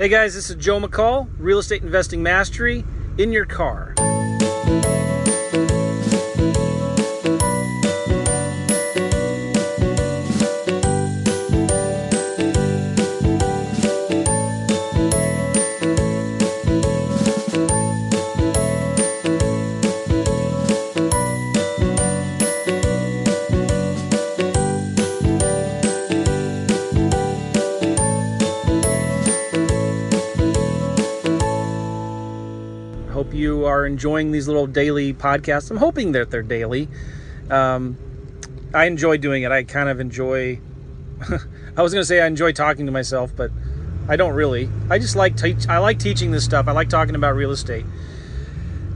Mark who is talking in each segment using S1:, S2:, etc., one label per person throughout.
S1: Hey guys, this is Joe McCall, Real Estate Investing Mastery in your car. Hope you are enjoying these little daily podcasts. I'm hoping that they're daily. Um, I enjoy doing it. I kind of enjoy. I was going to say I enjoy talking to myself, but I don't really. I just like teach. I like teaching this stuff. I like talking about real estate.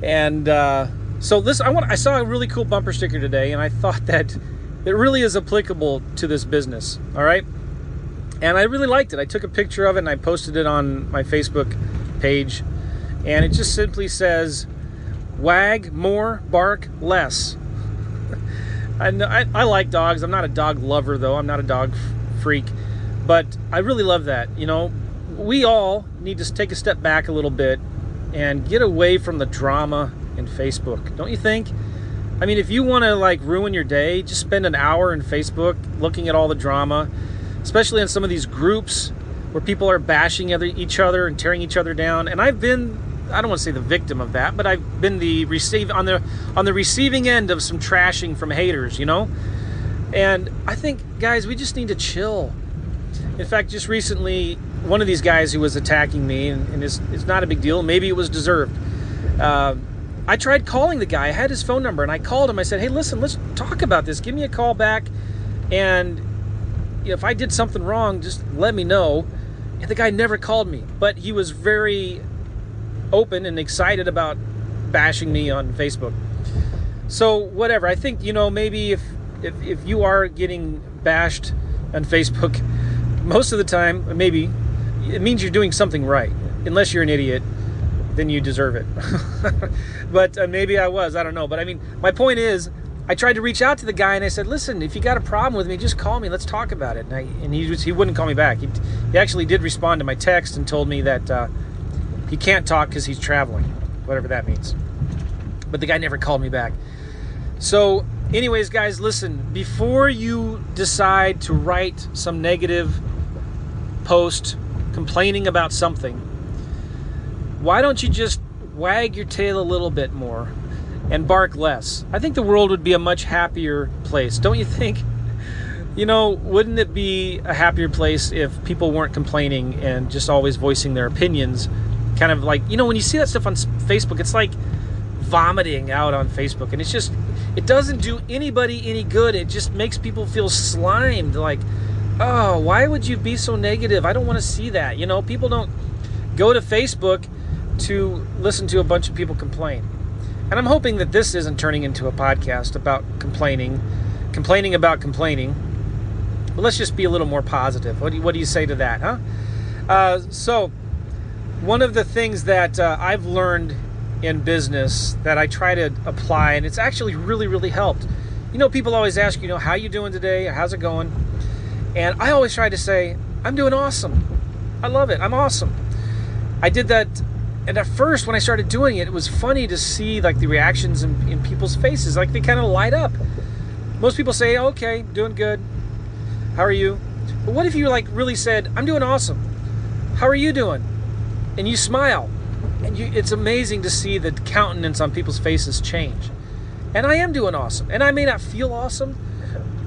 S1: And uh, so this, I want. I saw a really cool bumper sticker today, and I thought that it really is applicable to this business. All right. And I really liked it. I took a picture of it and I posted it on my Facebook page and it just simply says wag more, bark less. I, I, like dogs. I'm not a dog lover, though. I'm not a dog freak. But I really love that. You know, we all need to take a step back a little bit and get away from the drama in Facebook. Don't you think? I mean, if you want to like ruin your day, just spend an hour in Facebook looking at all the drama, especially in some of these groups where people are bashing each other and tearing each other down. And I've been I don't want to say the victim of that, but I've been the receive on the on the receiving end of some trashing from haters, you know. And I think, guys, we just need to chill. In fact, just recently, one of these guys who was attacking me, and, and it's, it's not a big deal. Maybe it was deserved. Uh, I tried calling the guy. I had his phone number, and I called him. I said, "Hey, listen, let's talk about this. Give me a call back, and if I did something wrong, just let me know." And the guy never called me, but he was very open and excited about bashing me on Facebook. So whatever. I think you know maybe if if, if you are getting bashed on Facebook, most of the time maybe it means you're doing something right. Unless you're an idiot, then you deserve it. but uh, maybe I was. I don't know. But I mean, my point is, I tried to reach out to the guy and I said, "Listen, if you got a problem with me, just call me. Let's talk about it." And, I, and he was, he wouldn't call me back. He, he actually did respond to my text and told me that. Uh, he can't talk because he's traveling, whatever that means. But the guy never called me back. So, anyways, guys, listen, before you decide to write some negative post complaining about something, why don't you just wag your tail a little bit more and bark less? I think the world would be a much happier place, don't you think? You know, wouldn't it be a happier place if people weren't complaining and just always voicing their opinions kind of like you know when you see that stuff on Facebook, it's like vomiting out on Facebook, and it's just it doesn't do anybody any good. It just makes people feel slimed. Like, oh, why would you be so negative? I don't want to see that. You know, people don't go to Facebook to listen to a bunch of people complain. And I'm hoping that this isn't turning into a podcast about complaining, complaining about complaining. But let's just be a little more positive. What do you, what do you say to that, huh? Uh, so, one of the things that uh, I've learned in business that I try to apply, and it's actually really, really helped. You know, people always ask, you know, how you doing today? How's it going? And I always try to say, I'm doing awesome. I love it. I'm awesome. I did that, and at first, when I started doing it, it was funny to see like the reactions in, in people's faces, like they kind of light up. Most people say, okay, doing good. How are you? But what if you like really said, I'm doing awesome? How are you doing? And you smile. And you, it's amazing to see the countenance on people's faces change. And I am doing awesome. And I may not feel awesome.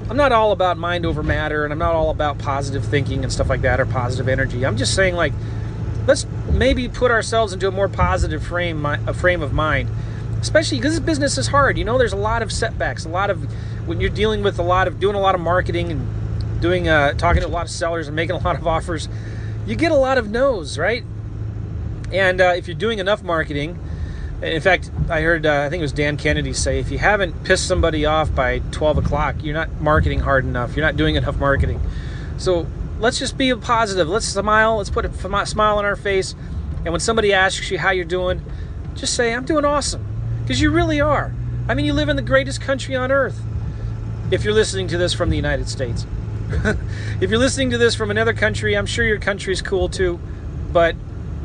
S1: I'm not all about mind over matter and I'm not all about positive thinking and stuff like that or positive energy. I'm just saying like let's maybe put ourselves into a more positive frame a frame of mind. Especially because this business is hard. You know, there's a lot of setbacks, a lot of when you're dealing with a lot of doing a lot of marketing and doing uh, talking to a lot of sellers and making a lot of offers, you get a lot of no's, right? And uh, if you're doing enough marketing, in fact, I heard, uh, I think it was Dan Kennedy say, if you haven't pissed somebody off by 12 o'clock, you're not marketing hard enough. You're not doing enough marketing. So let's just be positive. Let's smile. Let's put a smile on our face. And when somebody asks you how you're doing, just say, I'm doing awesome. Because you really are. I mean, you live in the greatest country on earth. If you're listening to this from the United States. if you're listening to this from another country, I'm sure your country's cool too but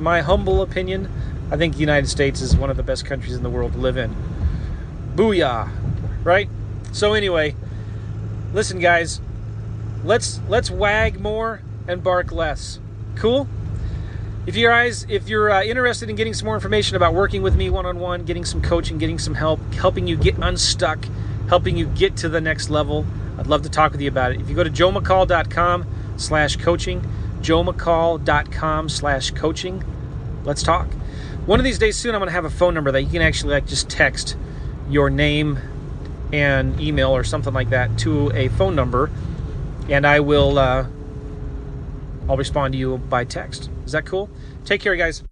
S1: my humble opinion, I think the United States is one of the best countries in the world to live in. Booyah, right? So anyway, listen, guys, let's let's wag more and bark less. Cool. If you're guys, if you're uh, interested in getting some more information about working with me one on one, getting some coaching, getting some help, helping you get unstuck, helping you get to the next level, I'd love to talk with you about it. If you go to joemccall.com slash coaching, joemccall.com slash coaching, let's talk. One of these days soon, I'm going to have a phone number that you can actually like just text your name and email or something like that to a phone number, and I will uh, I'll respond to you by text. Is that cool? Take care, guys.